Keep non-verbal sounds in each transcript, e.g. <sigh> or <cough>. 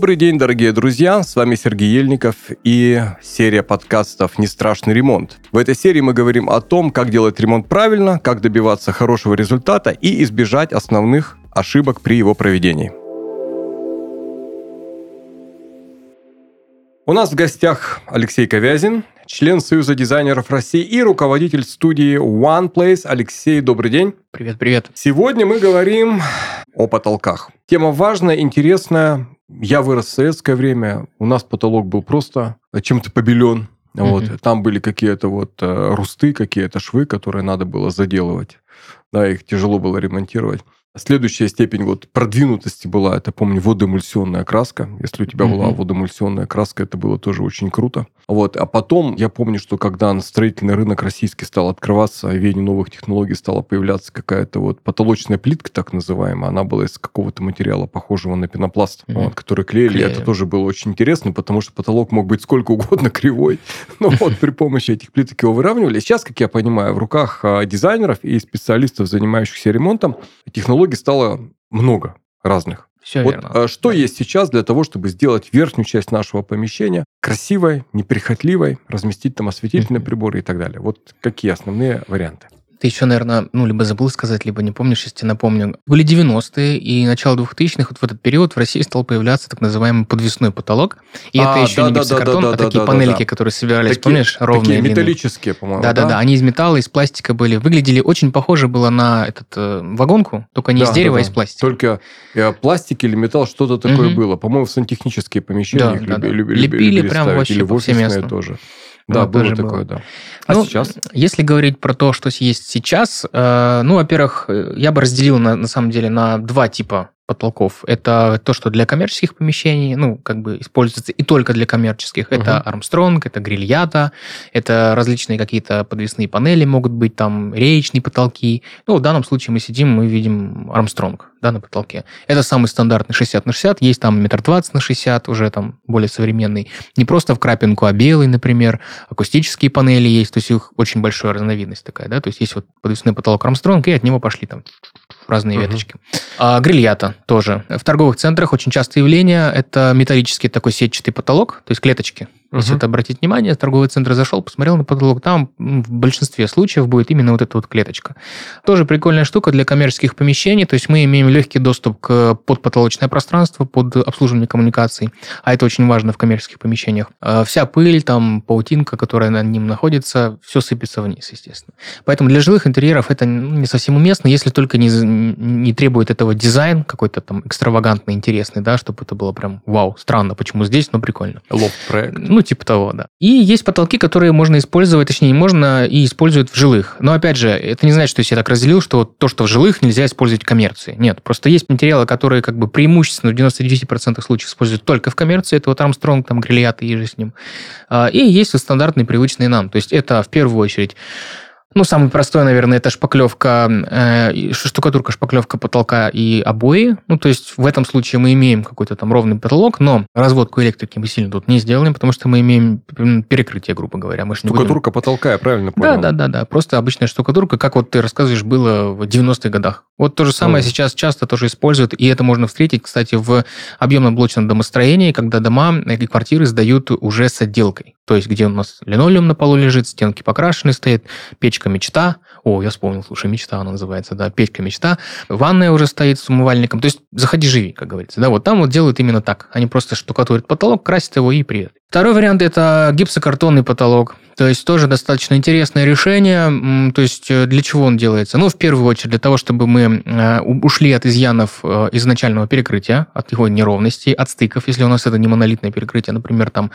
Добрый день, дорогие друзья! С вами Сергей Ельников и серия подкастов «Не страшный ремонт». В этой серии мы говорим о том, как делать ремонт правильно, как добиваться хорошего результата и избежать основных ошибок при его проведении. У нас в гостях Алексей Ковязин, член Союза дизайнеров России и руководитель студии OnePlace. Алексей, добрый день. Привет, привет. Сегодня мы говорим о потолках. Тема важная, интересная. Я вырос в советское время, у нас потолок был просто чем-то побелен. Вот. Mm-hmm. Там были какие-то вот э, русты, какие-то швы, которые надо было заделывать. Да, их тяжело было ремонтировать. Следующая степень вот продвинутости была, это, помню, водоэмульсионная краска. Если у тебя mm-hmm. была водоэмульсионная краска, это было тоже очень круто. Вот. А потом, я помню, что когда на строительный рынок российский стал открываться, в веяние новых технологий стала появляться какая-то вот потолочная плитка, так называемая. Она была из какого-то материала, похожего на пенопласт, mm-hmm. вот, который клеили. Клеили. Это тоже было очень интересно, потому что потолок мог быть сколько угодно <laughs> кривой. Но вот при помощи этих плиток его выравнивали. Сейчас, как я понимаю, в руках а, дизайнеров и специалистов, занимающихся ремонтом, технологии технологий стало много разных. Все вот, верно. А что да. есть сейчас для того, чтобы сделать верхнюю часть нашего помещения красивой, неприхотливой, разместить там осветительные приборы и так далее? Вот какие основные варианты? Ты еще, наверное, ну, либо забыл сказать, либо не помнишь, если тебе напомню. Были 90-е, и начало 2000-х, вот в этот период в России стал появляться так называемый подвесной потолок. И а, это еще да, не да, гипсокартон, да, да, а такие да, панельки, да. которые собирались, такие, помнишь, ровные. Такие металлические, по-моему, Да-да-да, они из металла, из пластика были. Выглядели очень похоже было на этот э, вагонку, только не да, из дерева, да, да. а из пластика. Только э, пластик или металл, что-то такое угу. было. По-моему, в сантехнические помещения да, их да, люби, да. Люби, Лепили любили прям ставить, вообще или в офисные тоже. Да, вот было такое, было. да. А ну, сейчас? Если говорить про то, что есть сейчас, э, ну, во-первых, э, я бы разделил на, на самом деле на два типа потолков. Это то, что для коммерческих помещений, ну, как бы используется и только для коммерческих. Uh-huh. Это Армстронг, это грильята, это различные какие-то подвесные панели могут быть, там, реечные потолки. Ну, в данном случае мы сидим, мы видим Армстронг, да, на потолке. Это самый стандартный 60 на 60, есть там метр двадцать на 60, уже там более современный. Не просто в крапинку, а белый, например. Акустические панели есть, то есть их очень большая разновидность такая, да, то есть есть вот подвесной потолок Армстронг, и от него пошли там разные uh-huh. веточки. А, грильята тоже. В торговых центрах очень частое явление – это металлический такой сетчатый потолок, то есть клеточки. Uh-huh. Если это обратить внимание, торговый центр зашел, посмотрел на потолок, там в большинстве случаев будет именно вот эта вот клеточка. Тоже прикольная штука для коммерческих помещений, то есть мы имеем легкий доступ к подпотолочное пространство, под обслуживание коммуникаций, а это очень важно в коммерческих помещениях. А вся пыль, там, паутинка, которая на ним находится, все сыпется вниз, естественно. Поэтому для жилых интерьеров это не совсем уместно, если только не, не требует этого дизайн какой-то там экстравагантный, интересный, да, чтобы это было прям вау, странно, почему здесь, но прикольно. Лофт-проект. Ну, ну, типа того, да. И есть потолки, которые можно использовать, точнее, можно и используют в жилых. Но, опять же, это не значит, что я так разделил, что то, что в жилых, нельзя использовать в коммерции. Нет, просто есть материалы, которые как бы преимущественно в 99% случаев используют только в коммерции. Это вот Армстронг, там, Грилиат и же с ним. А, и есть вот стандартные, привычные нам. То есть это, в первую очередь, ну, самый простой, наверное, это шпаклевка, э, штукатурка, шпаклевка потолка и обои. Ну, то есть в этом случае мы имеем какой-то там ровный потолок, но разводку электрики мы сильно тут не сделаем, потому что мы имеем перекрытие, грубо говоря. Мы штукатурка будем... потолка, я правильно понял? Да, да, да, да. Просто обычная штукатурка, как вот ты рассказываешь, было в 90-х годах. Вот то же самое mm. сейчас часто тоже используют, и это можно встретить, кстати, в объемном блочном домостроении, когда дома и квартиры сдают уже с отделкой. То есть, где у нас линолеум на полу лежит, стенки покрашены стоят, печка печка мечта. О, я вспомнил, слушай, мечта она называется, да, печка мечта. Ванная уже стоит с умывальником. То есть заходи, живи, как говорится. Да, вот там вот делают именно так. Они просто штукатурят потолок, красят его и привет. Второй вариант – это гипсокартонный потолок. То есть тоже достаточно интересное решение. То есть э, для чего он делается? Ну, в первую очередь, для того, чтобы мы э, ушли от изъянов э, изначального перекрытия, от его неровностей, от стыков, если у нас это не монолитное перекрытие. Например, там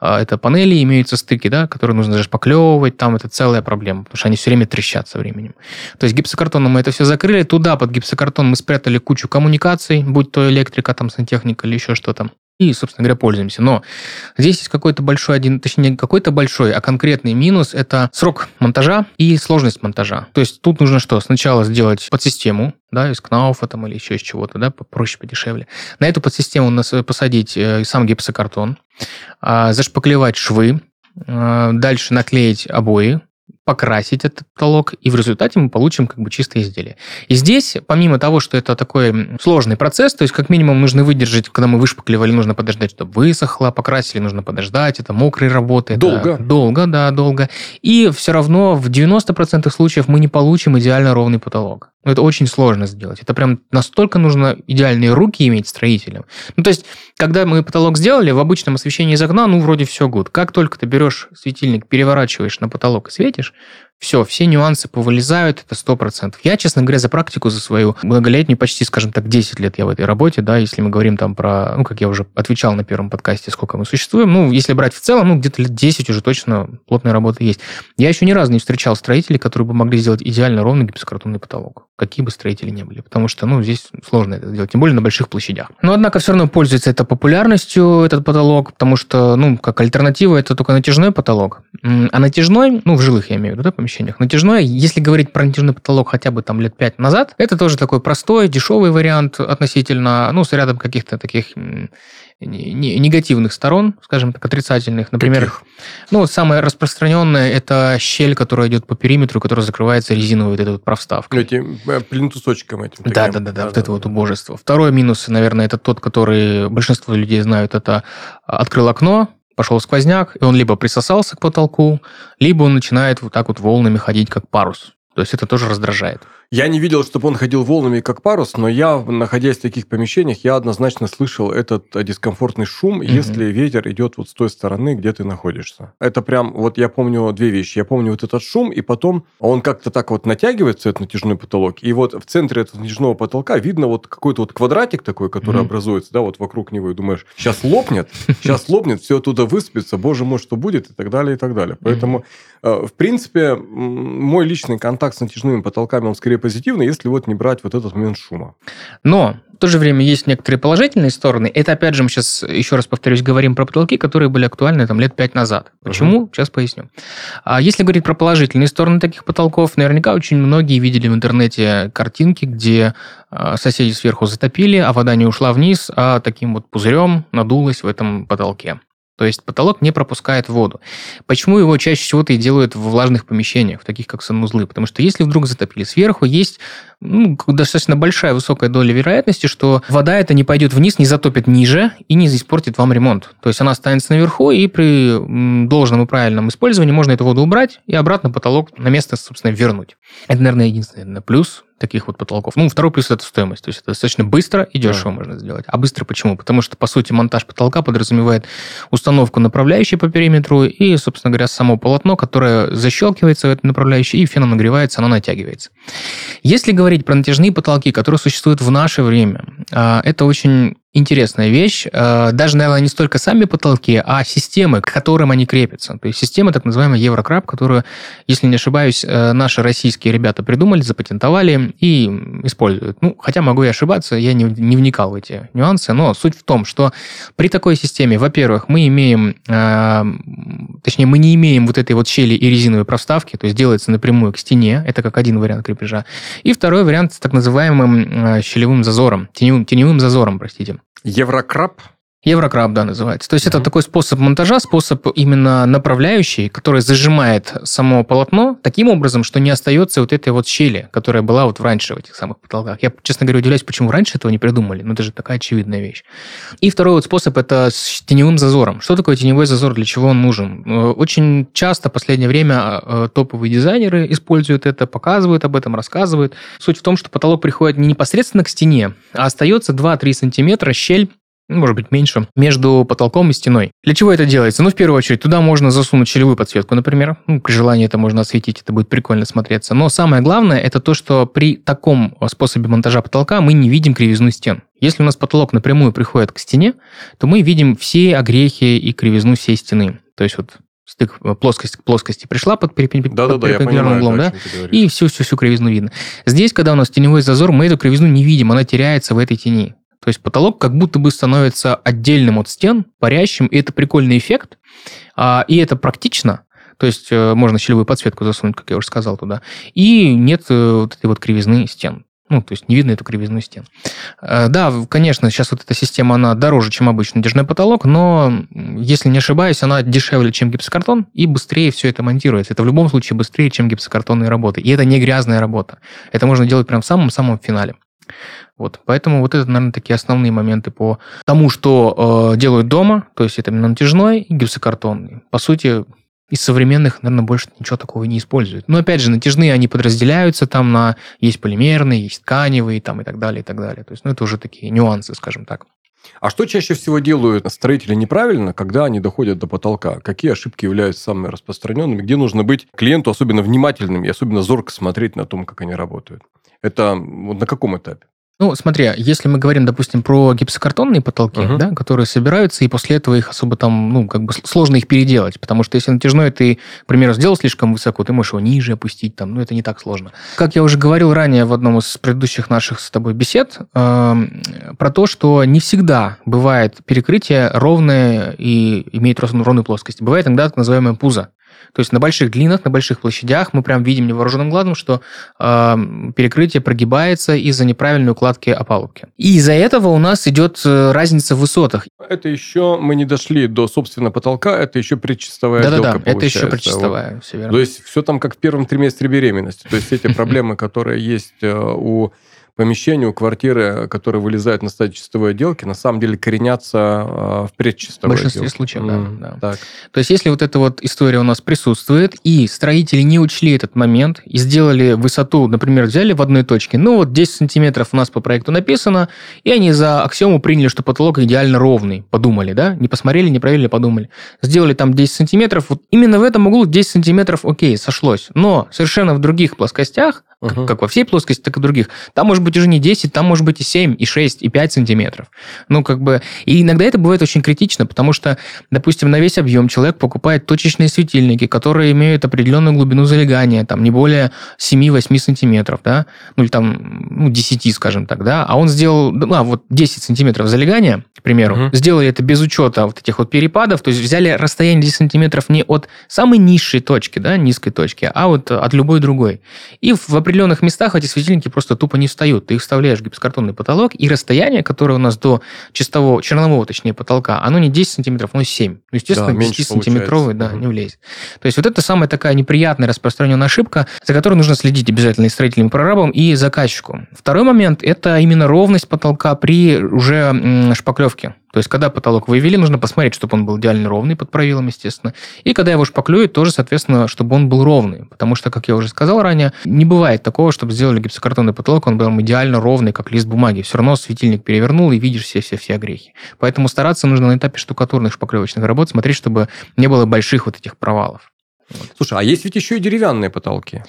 это панели, имеются стыки, да, которые нужно даже шпаклевывать, там это целая проблема, потому что они все время трещат со временем. То есть гипсокартоном мы это все закрыли, туда под гипсокартон мы спрятали кучу коммуникаций, будь то электрика, там, сантехника или еще что-то и, собственно говоря, пользуемся. Но здесь есть какой-то большой один, точнее, не какой-то большой, а конкретный минус – это срок монтажа и сложность монтажа. То есть тут нужно что? Сначала сделать подсистему, да, из кнауфа там или еще из чего-то, да, попроще, подешевле. На эту подсистему нас посадить э, сам гипсокартон, а, зашпаклевать швы, а, дальше наклеить обои, покрасить этот потолок, и в результате мы получим как бы чистое изделие. И здесь, помимо того, что это такой сложный процесс, то есть как минимум нужно выдержать, когда мы вышпаклевали, нужно подождать, чтобы высохло, покрасили, нужно подождать, это мокрые работы. Долго. Это долго, да, долго. И все равно в 90% случаев мы не получим идеально ровный потолок. Но это очень сложно сделать. Это прям настолько нужно идеальные руки иметь строителям. Ну, то есть, когда мы потолок сделали, в обычном освещении из окна, ну, вроде все гуд. Как только ты берешь светильник, переворачиваешь на потолок и светишь, все, все нюансы повылезают, это 100%. Я, честно говоря, за практику, за свою многолетнюю, почти, скажем так, 10 лет я в этой работе, да, если мы говорим там про, ну, как я уже отвечал на первом подкасте, сколько мы существуем, ну, если брать в целом, ну, где-то лет 10 уже точно плотная работа есть. Я еще ни разу не встречал строителей, которые бы могли сделать идеально ровный гипсокартонный потолок, какие бы строители не были, потому что, ну, здесь сложно это сделать, тем более на больших площадях. Но, однако, все равно пользуется это популярностью, этот потолок, потому что, ну, как альтернатива, это только натяжной потолок. А натяжной, ну, в жилых я имею в виду, да, помещениях. Натяжной, если говорить про натяжной потолок хотя бы там лет пять назад, это тоже такой простой, дешевый вариант относительно, ну, с рядом каких-то таких негативных сторон, скажем так, отрицательных. Например, Каких? ну, самое распространенное – это щель, которая идет по периметру, которая закрывается резиновой вот этой вот провставкой. Эти э, плинтусочком этим. Да-да-да, да, вот это вот убожество. Второй минус, наверное, это тот, который большинство людей знают, это открыл окно, пошел сквозняк, и он либо присосался к потолку, либо он начинает вот так вот волнами ходить, как парус. То есть это тоже раздражает. Я не видел, чтобы он ходил волнами как парус, но я, находясь в таких помещениях, я однозначно слышал этот э, дискомфортный шум, mm если ветер идет вот с той стороны, где ты находишься. Это прям, вот я помню две вещи. Я помню вот этот шум, и потом он как-то так вот натягивается, этот натяжной потолок, и вот в центре этого натяжного потолка видно вот какой-то вот квадратик такой, который mm образуется, да, вот вокруг него, и думаешь, сейчас лопнет, <laughs> сейчас лопнет, все оттуда выспится, боже мой, что будет, и так далее, и так далее. Поэтому, mm в принципе, мой личный контакт с натяжными потолками, он скорее позитивно, если вот не брать вот этот момент шума. Но в то же время есть некоторые положительные стороны. Это, опять же, мы сейчас, еще раз повторюсь, говорим про потолки, которые были актуальны там лет пять назад. Почему? Угу. Сейчас поясню. А если говорить про положительные стороны таких потолков, наверняка очень многие видели в интернете картинки, где а, соседи сверху затопили, а вода не ушла вниз, а таким вот пузырем надулась в этом потолке. То есть потолок не пропускает воду. Почему его чаще всего-то и делают в влажных помещениях, в таких как санузлы? Потому что если вдруг затопили сверху, есть ну, достаточно большая высокая доля вероятности, что вода это не пойдет вниз, не затопит ниже и не испортит вам ремонт. То есть она останется наверху, и при должном и правильном использовании можно эту воду убрать и обратно потолок на место, собственно, вернуть. Это, наверное, единственный плюс таких вот потолков. Ну, второй плюс – это стоимость. То есть это достаточно быстро и дешево да. можно сделать. А быстро почему? Потому что, по сути, монтаж потолка подразумевает установку направляющей по периметру и, собственно говоря, само полотно, которое защелкивается в этой направляющей, и феном нагревается, оно натягивается. Если говорить про натяжные потолки, которые существуют в наше время, а, это очень интересная вещь. Э, даже, наверное, не столько сами потолки, а системы, к которым они крепятся. То есть система так называемая Еврокраб, которую, если не ошибаюсь, э, наши российские ребята придумали, запатентовали и используют. Ну, хотя могу и ошибаться, я не, не вникал в эти нюансы, но суть в том, что при такой системе, во-первых, мы имеем, э, точнее, мы не имеем вот этой вот щели и резиновой проставки, то есть делается напрямую к стене, это как один вариант крепежа. И второй вариант с так называемым щелевым зазором, теневым, теневым зазором, простите. Еврокраб? Еврокраб, да, называется. То есть mm-hmm. это такой способ монтажа, способ именно направляющий, который зажимает само полотно таким образом, что не остается вот этой вот щели, которая была вот раньше в этих самых потолках. Я, честно говоря, удивляюсь, почему раньше этого не придумали, но это же такая очевидная вещь. И второй вот способ – это с теневым зазором. Что такое теневой зазор, для чего он нужен? Э, очень часто в последнее время э, топовые дизайнеры используют это, показывают об этом, рассказывают. Суть в том, что потолок приходит не непосредственно к стене, а остается 2-3 сантиметра щель ну, может быть, меньше, между потолком и стеной. Для чего это делается? Ну, в первую очередь, туда можно засунуть щелевую подсветку, например. Ну, при желании это можно осветить, это будет прикольно смотреться. Но самое главное, это то, что при таком способе монтажа потолка мы не видим кривизну стен. Если у нас потолок напрямую приходит к стене, то мы видим все огрехи и кривизну всей стены. То есть вот стык э, плоскость к плоскости пришла под, перпен... да, под да, перпендикулярным углом, да, и всю-всю-всю кривизну видно. Здесь, когда у нас теневой зазор, мы эту кривизну не видим, она теряется в этой тени. То есть потолок как будто бы становится отдельным от стен, парящим, и это прикольный эффект, а, и это практично, то есть э, можно щелевую подсветку засунуть, как я уже сказал, туда, и нет э, вот этой вот кривизны стен. Ну, то есть не видно эту кривизну стен. Э, да, конечно, сейчас вот эта система, она дороже, чем обычный натяжной потолок, но, если не ошибаюсь, она дешевле, чем гипсокартон, и быстрее все это монтируется. Это в любом случае быстрее, чем гипсокартонные работы. И это не грязная работа. Это можно делать прямо в самом-самом финале. Вот, поэтому вот это, наверное, такие основные моменты по тому, что э, делают дома, то есть это натяжной и гипсокартонный. По сути, из современных, наверное, больше ничего такого не используют. Но опять же, натяжные, они подразделяются там на... Есть полимерные, есть тканевые там и так далее, и так далее. То есть, ну, это уже такие нюансы, скажем так. А что чаще всего делают строители неправильно, когда они доходят до потолка? Какие ошибки являются самыми распространенными? Где нужно быть клиенту особенно внимательным и особенно зорко смотреть на том, как они работают? Это вот на каком этапе? Ну, смотри, если мы говорим, допустим, про гипсокартонные потолки, uh-huh. да, которые собираются, и после этого их особо там, ну, как бы сложно их переделать, потому что если натяжной ты, к примеру, сделал слишком высоко, ты можешь его ниже опустить, там, ну, это не так сложно. Как я уже говорил ранее в одном из предыдущих наших с тобой бесед, э, про то, что не всегда бывает перекрытие ровное и имеет ровную плоскость. Бывает иногда так называемое пузо. То есть на больших длинах, на больших площадях мы прям видим невооруженным глазом, что э, перекрытие прогибается из-за неправильной укладки опалубки. И из-за этого у нас идет э, разница в высотах. Это еще мы не дошли до, собственно, потолка, это еще предчистовая Да-да-да, это еще предчистовая, вот. все верно. То есть все там как в первом триместре беременности. То есть эти <laughs> проблемы, которые есть у помещению квартиры, которые вылезают на стадии чистовой отделки, на самом деле коренятся а, в предчистовой В большинстве отделке. случаев, да, mm, да. Так. То есть, если вот эта вот история у нас присутствует, и строители не учли этот момент, и сделали высоту, например, взяли в одной точке, ну вот 10 сантиметров у нас по проекту написано, и они за аксиому приняли, что потолок идеально ровный, подумали, да, не посмотрели, не проверили, подумали. Сделали там 10 сантиметров, вот именно в этом углу 10 сантиметров, окей, сошлось. Но совершенно в других плоскостях uh-huh. как во всей плоскости, так и других. Там может быть уже не 10, там может быть и 7, и 6, и 5 сантиметров. Ну, как бы... И иногда это бывает очень критично, потому что, допустим, на весь объем человек покупает точечные светильники, которые имеют определенную глубину залегания, там, не более 7-8 сантиметров, да, ну, или там, ну, 10, скажем так, да, а он сделал, а, вот 10 сантиметров залегания, к примеру, uh-huh. сделали это без учета вот этих вот перепадов, то есть взяли расстояние 10 сантиметров не от самой низшей точки, да, низкой точки, а вот от любой другой. И в определенных местах эти светильники просто тупо не встают. Ты их вставляешь в гипсокартонный потолок, и расстояние, которое у нас до чистового, чернового, точнее, потолка, оно не 10 сантиметров, оно 7. Ну, естественно, да, 10-сантиметровый, да, угу. не влезет. То есть вот это самая такая неприятная распространенная ошибка, за которой нужно следить обязательно и строительным прорабам, и заказчику. Второй момент – это именно ровность потолка при уже шпаклевке. То есть, когда потолок вывели, нужно посмотреть, чтобы он был идеально ровный под правилом, естественно. И когда его шпаклюют, тоже, соответственно, чтобы он был ровный. Потому что, как я уже сказал ранее, не бывает такого, чтобы сделали гипсокартонный потолок, он был идеально ровный, как лист бумаги. Все равно светильник перевернул, и видишь все-все-все огрехи. Поэтому стараться нужно на этапе штукатурных шпаклевочных работ смотреть, чтобы не было больших вот этих провалов. Слушай, а есть ведь еще и деревянные потолки.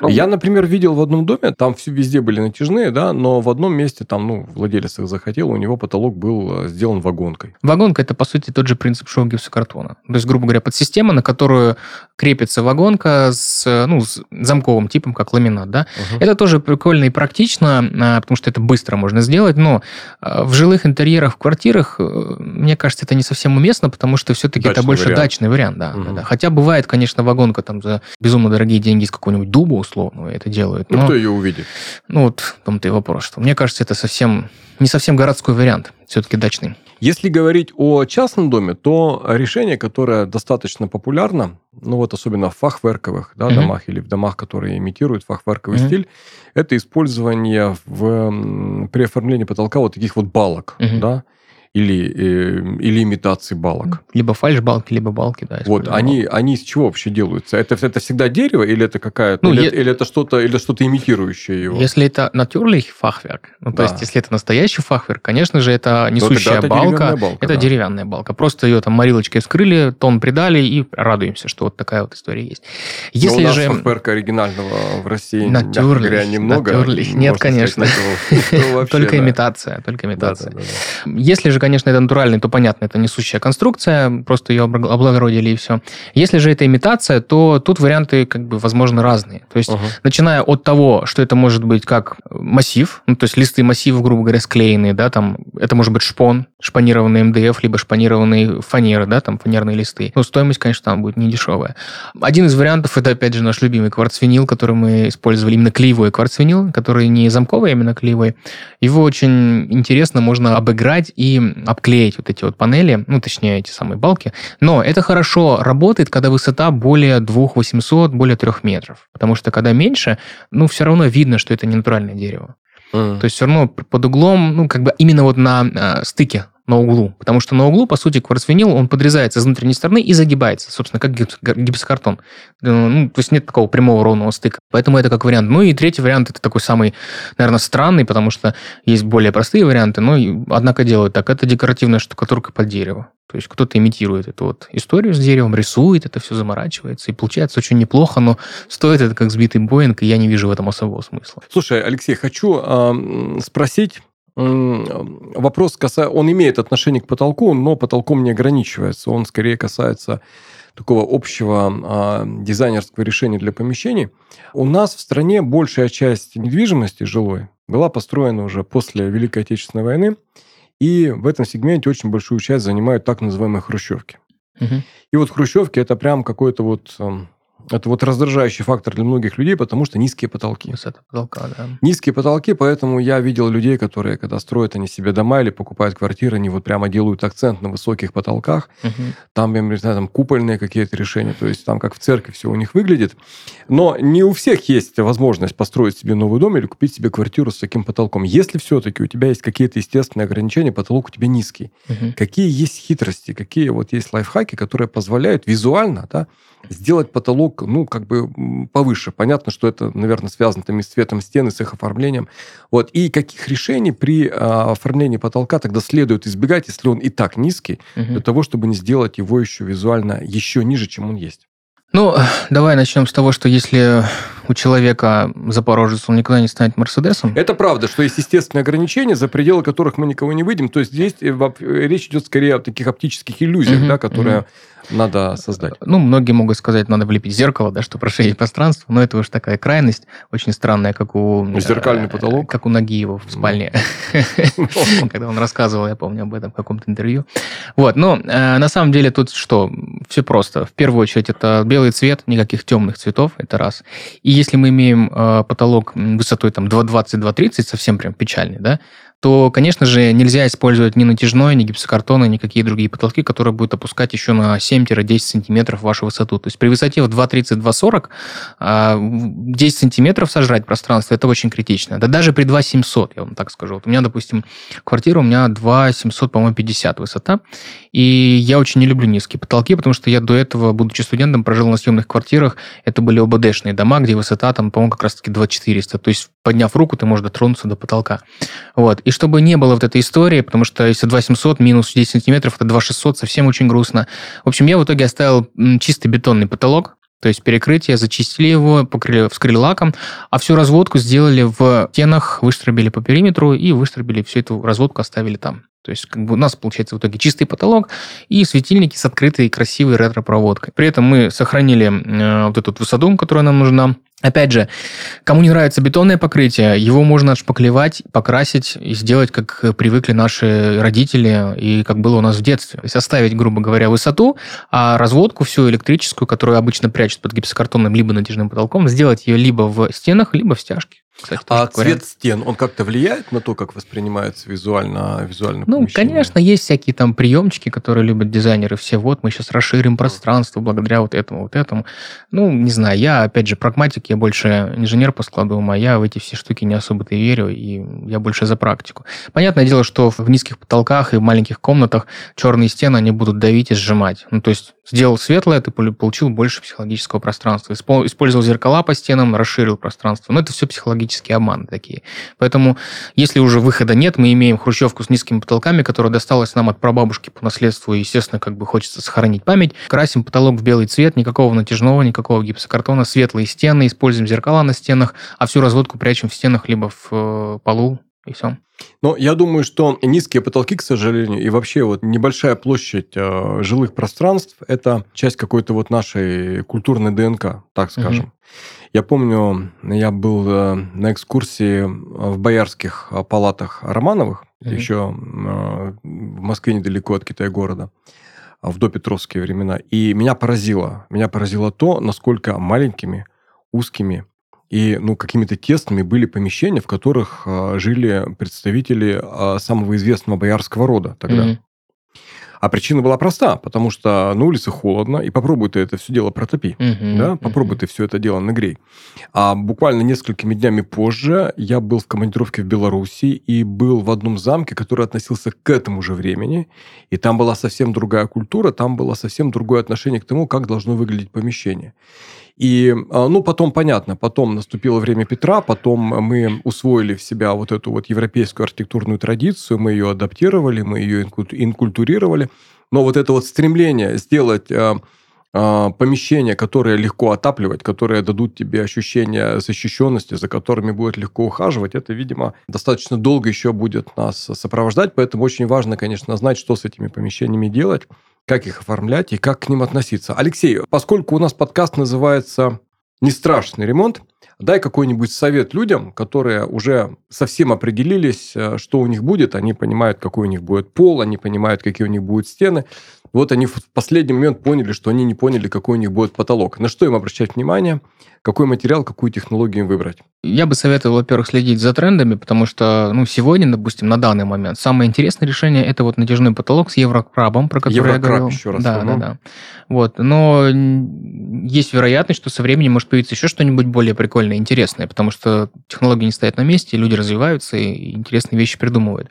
Ну, Я, например, видел в одном доме, там все везде были натяжные, да, но в одном месте там, ну, владелец их захотел, у него потолок был э, сделан вагонкой. Вагонка – это, по сути, тот же принцип шоу гипсокартона. То есть, грубо говоря, подсистема, на которую крепится вагонка с, ну, с замковым типом, как ламинат, да. Угу. Это тоже прикольно и практично, а, потому что это быстро можно сделать, но а, в жилых интерьерах, в квартирах, э, мне кажется, это не совсем уместно, потому что все-таки это больше вариант. дачный вариант, да, угу. да. Хотя бывает, конечно, вагонка там за безумно дорогие деньги из какого-нибудь дуба, условно это делают. Ну, но, кто ее увидит? Ну, вот в том-то и вопрос, что мне кажется, это совсем не совсем городской вариант, все-таки дачный. Если говорить о частном доме, то решение, которое достаточно популярно, ну вот особенно в фахверковых да, mm-hmm. домах или в домах, которые имитируют фахверковый mm-hmm. стиль, это использование в, при оформлении потолка вот таких вот балок, mm-hmm. да, или, э, или имитации балок. Либо фальш-балки, либо балки, да. Вот, они, они из чего вообще делаются? Это, это всегда дерево или это какая-то... Ну, или, е... или это что-то или что-то имитирующее его? Если это натюрлих фахверк, ну, да. то есть, если это настоящий фахверк, конечно же, это несущая это балка. Деревянная балка. Это да. деревянная балка. Просто ее там морилочкой вскрыли, тон придали и радуемся, что вот такая вот история есть. Если Но у нас же... фахверка оригинального в России, натюрлих, говоря, немного. Натюрлих. Нет, конечно. <laughs> Только имитация, только имитация. Если же, конечно, это натуральный, то понятно, это несущая конструкция, просто ее облагородили и все. Если же это имитация, то тут варианты, как бы, возможно, разные. То есть, uh-huh. начиная от того, что это может быть как массив, ну, то есть листы массива, грубо говоря, склеенные, да, там, это может быть шпон, шпанированный МДФ, либо шпанированные фанеры, да, там, фанерные листы. Но стоимость, конечно, там будет не дешевая. Один из вариантов, это, опять же, наш любимый кварцвинил, который мы использовали, именно клеевой кварцвинил, который не замковый, а именно клеевой. Его очень интересно можно обыграть и обклеить вот эти вот панели, ну, точнее, эти самые балки. Но это хорошо работает, когда высота более 2800, более 3 метров. Потому что когда меньше, ну, все равно видно, что это не натуральное дерево. Mm. То есть все равно под углом, ну, как бы именно вот на э, стыке на углу. Потому что на углу, по сути, кварцвинил, он подрезается с внутренней стороны и загибается, собственно, как гипсокартон. Э, ну, то есть нет такого прямого ровного стыка. Поэтому это как вариант. Ну и третий вариант, это такой самый, наверное, странный, потому что есть более простые варианты, но, однако, делают так. Это декоративная штукатурка под дерево. То есть кто-то имитирует эту вот историю с деревом, рисует это все, заморачивается, и получается очень неплохо, но стоит это как сбитый Боинг, и я не вижу в этом особого смысла. Слушай, Алексей, хочу э, спросить, вопрос касается, он имеет отношение к потолку, но потолком не ограничивается. Он скорее касается такого общего а, дизайнерского решения для помещений. У нас в стране большая часть недвижимости жилой была построена уже после Великой Отечественной войны, и в этом сегменте очень большую часть занимают так называемые хрущевки. Угу. И вот хрущевки это прям какой-то вот это вот раздражающий фактор для многих людей, потому что низкие потолки. Высота потолка, да. Низкие потолки, поэтому я видел людей, которые, когда строят они себе дома или покупают квартиры, они вот прямо делают акцент на высоких потолках. Угу. Там, я не знаю, там купольные какие-то решения, то есть там как в церкви все у них выглядит. Но не у всех есть возможность построить себе новый дом или купить себе квартиру с таким потолком. Если все-таки у тебя есть какие-то естественные ограничения, потолок у тебя низкий. Угу. Какие есть хитрости, какие вот есть лайфхаки, которые позволяют визуально, да, сделать потолок, ну, как бы повыше. Понятно, что это, наверное, связано там и с цветом стены, с их оформлением. Вот. И каких решений при а, оформлении потолка тогда следует избегать, если он и так низкий, угу. для того, чтобы не сделать его еще визуально еще ниже, чем он есть? Ну, давай начнем с того, что если у человека Запорожец, он никогда не станет Мерседесом. Это правда, что есть естественные ограничения, за пределы которых мы никого не выйдем. То есть здесь э, речь идет скорее о таких оптических иллюзиях, угу, да, которые угу надо создать? Ну, многие могут сказать, надо влепить зеркало, да, чтобы расширить пространство, но это уж такая крайность, очень странная, как у... Зеркальный потолок? Как у Нагиева в спальне, <laughs> когда он рассказывал, я помню об этом в каком-то интервью. Вот, но э, на самом деле тут что? Все просто. В первую очередь это белый цвет, никаких темных цветов, это раз. И если мы имеем э, потолок высотой там 2,20-2,30, совсем прям печальный, да, то, конечно же, нельзя использовать ни натяжной, ни гипсокартон, ни какие другие потолки, которые будут опускать еще на 7-10 сантиметров вашу высоту. То есть при высоте в 2,30-2,40 10 сантиметров сожрать пространство, это очень критично. Да даже при 2,700, я вам так скажу. Вот у меня, допустим, квартира, у меня 2,700, по-моему, 50 высота. И я очень не люблю низкие потолки, потому что я до этого, будучи студентом, прожил на съемных квартирах. Это были ОБДшные дома, где высота там, по-моему, как раз-таки 2400. То есть, подняв руку, ты можешь дотронуться до потолка. Вот. И чтобы не было вот этой истории, потому что если 2700 минус 10 сантиметров, это 2600, совсем очень грустно. В общем, я в итоге оставил чистый бетонный потолок, то есть перекрытие, зачистили его, покрыли, вскрыли лаком, а всю разводку сделали в стенах, выстробили по периметру и выстробили всю эту разводку, оставили там. То есть как бы у нас получается в итоге чистый потолок и светильники с открытой красивой ретро-проводкой. При этом мы сохранили э, вот эту высоту, которая нам нужна. Опять же, кому не нравится бетонное покрытие, его можно отшпаклевать, покрасить и сделать, как привыкли наши родители и как было у нас в детстве. То есть оставить, грубо говоря, высоту, а разводку всю электрическую, которую обычно прячут под гипсокартонным либо натяжным потолком, сделать ее либо в стенах, либо в стяжке. Кстати, а цвет стен, он как-то влияет на то, как воспринимается визуально, визуально Ну, помещение? конечно, есть всякие там приемчики, которые любят дизайнеры. Все, вот, мы сейчас расширим пространство благодаря вот этому, вот этому. Ну, не знаю, я, опять же, прагматик, я больше инженер по складу ума, я в эти все штуки не особо-то и верю, и я больше за практику. Понятное дело, что в низких потолках и в маленьких комнатах черные стены, они будут давить и сжимать. Ну, то есть сделал светлое, ты получил больше психологического пространства. Использовал зеркала по стенам, расширил пространство. Но это все психологические обманы такие. Поэтому, если уже выхода нет, мы имеем хрущевку с низкими потолками, которая досталась нам от прабабушки по наследству, и, естественно, как бы хочется сохранить память. Красим потолок в белый цвет, никакого натяжного, никакого гипсокартона, светлые стены, используем зеркала на стенах, а всю разводку прячем в стенах либо в э, полу, и все. Но я думаю, что низкие потолки, к сожалению, и вообще вот небольшая площадь э, жилых пространств – это часть какой-то вот нашей культурной ДНК, так скажем. Угу. Я помню, я был э, на экскурсии в боярских э, палатах Романовых, угу. еще э, в Москве недалеко от Китая-города в допетровские времена. И меня поразило, меня поразило то, насколько маленькими, узкими и ну, какими-то тесными были помещения, в которых э, жили представители э, самого известного боярского рода тогда. Mm-hmm. А причина была проста, потому что на улице холодно, и попробуй ты это все дело протопи, uh-huh, да, попробуй uh-huh. ты все это дело нагрей. А буквально несколькими днями позже я был в командировке в Беларуси и был в одном замке, который относился к этому же времени, и там была совсем другая культура, там было совсем другое отношение к тому, как должно выглядеть помещение. И, а, ну, потом, понятно, потом наступило время Петра, потом мы усвоили в себя вот эту вот европейскую архитектурную традицию, мы ее адаптировали, мы ее инкультурировали. Но вот это вот стремление сделать а, а, помещения, которые легко отапливать, которые дадут тебе ощущение защищенности, за которыми будет легко ухаживать, это, видимо, достаточно долго еще будет нас сопровождать, поэтому очень важно, конечно, знать, что с этими помещениями делать, как их оформлять и как к ним относиться. Алексей, поскольку у нас подкаст называется «Не страшный ремонт», дай какой-нибудь совет людям, которые уже совсем определились, э, что у них будет, они понимают, какой у них будет пол, они понимают, какие у них будут стены, вот они в последний момент поняли, что они не поняли, какой у них будет потолок. На что им обращать внимание, какой материал, какую технологию им выбрать? Я бы советовал, во-первых, следить за трендами, потому что, ну, сегодня, допустим, на данный момент самое интересное решение это вот натяжной потолок с еврокрабом, про который Еврокраб, я говорил. еще раз. Да, да, да. Вот. Но есть вероятность, что со временем может появиться еще что-нибудь более прикольное, интересное, потому что технологии не стоят на месте, люди развиваются и интересные вещи придумывают.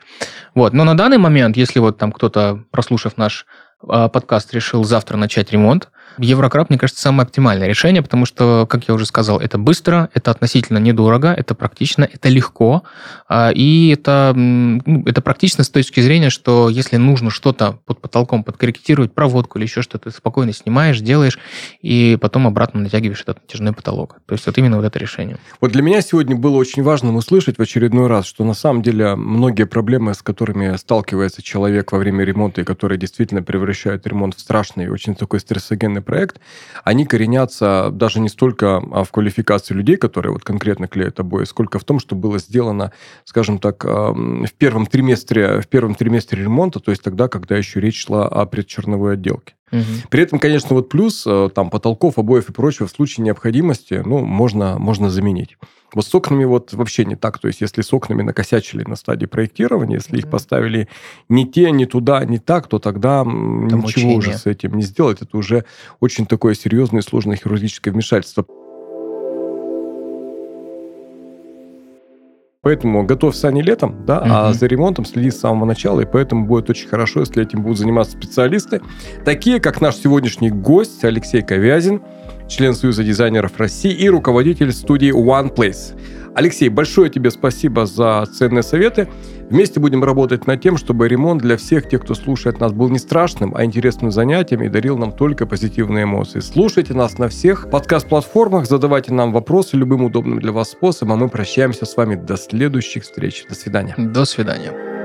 Вот. Но на данный момент, если вот там кто-то, прослушав наш подкаст решил завтра начать ремонт, Еврокраб, мне кажется, самое оптимальное решение, потому что, как я уже сказал, это быстро, это относительно недорого, это практично, это легко, а, и это, ну, это практично с точки зрения, что если нужно что-то под потолком подкорректировать, проводку или еще что-то, ты спокойно снимаешь, делаешь, и потом обратно натягиваешь этот натяжной потолок. То есть вот именно вот это решение. Вот для меня сегодня было очень важно услышать в очередной раз, что на самом деле многие проблемы, с которыми сталкивается человек во время ремонта, и которые действительно превращают ремонт в страшный, очень такой стрессогенный проект, они коренятся даже не столько а, в квалификации людей, которые вот конкретно клеят обои, сколько в том, что было сделано, скажем так, в первом триместре, в первом триместре ремонта, то есть тогда, когда еще речь шла о предчерновой отделке. Угу. При этом, конечно, вот плюс э, там потолков, обоев и прочего в случае необходимости, ну, можно, можно заменить. Вот с окнами вот вообще не так. То есть, если с окнами накосячили на стадии проектирования, если их поставили не те, не туда, не так, то тогда Там ничего учение. уже с этим не сделать. Это уже очень такое серьезное и сложное хирургическое вмешательство. Поэтому готовь сани летом, да, угу. а за ремонтом следи с самого начала, и поэтому будет очень хорошо, если этим будут заниматься специалисты, такие как наш сегодняшний гость Алексей Ковязин, член Союза дизайнеров России и руководитель студии One Place. Алексей, большое тебе спасибо за ценные советы. Вместе будем работать над тем, чтобы ремонт для всех тех, кто слушает нас, был не страшным, а интересным занятием и дарил нам только позитивные эмоции. Слушайте нас на всех подкаст-платформах, задавайте нам вопросы любым удобным для вас способом, а мы прощаемся с вами до следующих встреч. До свидания. До свидания.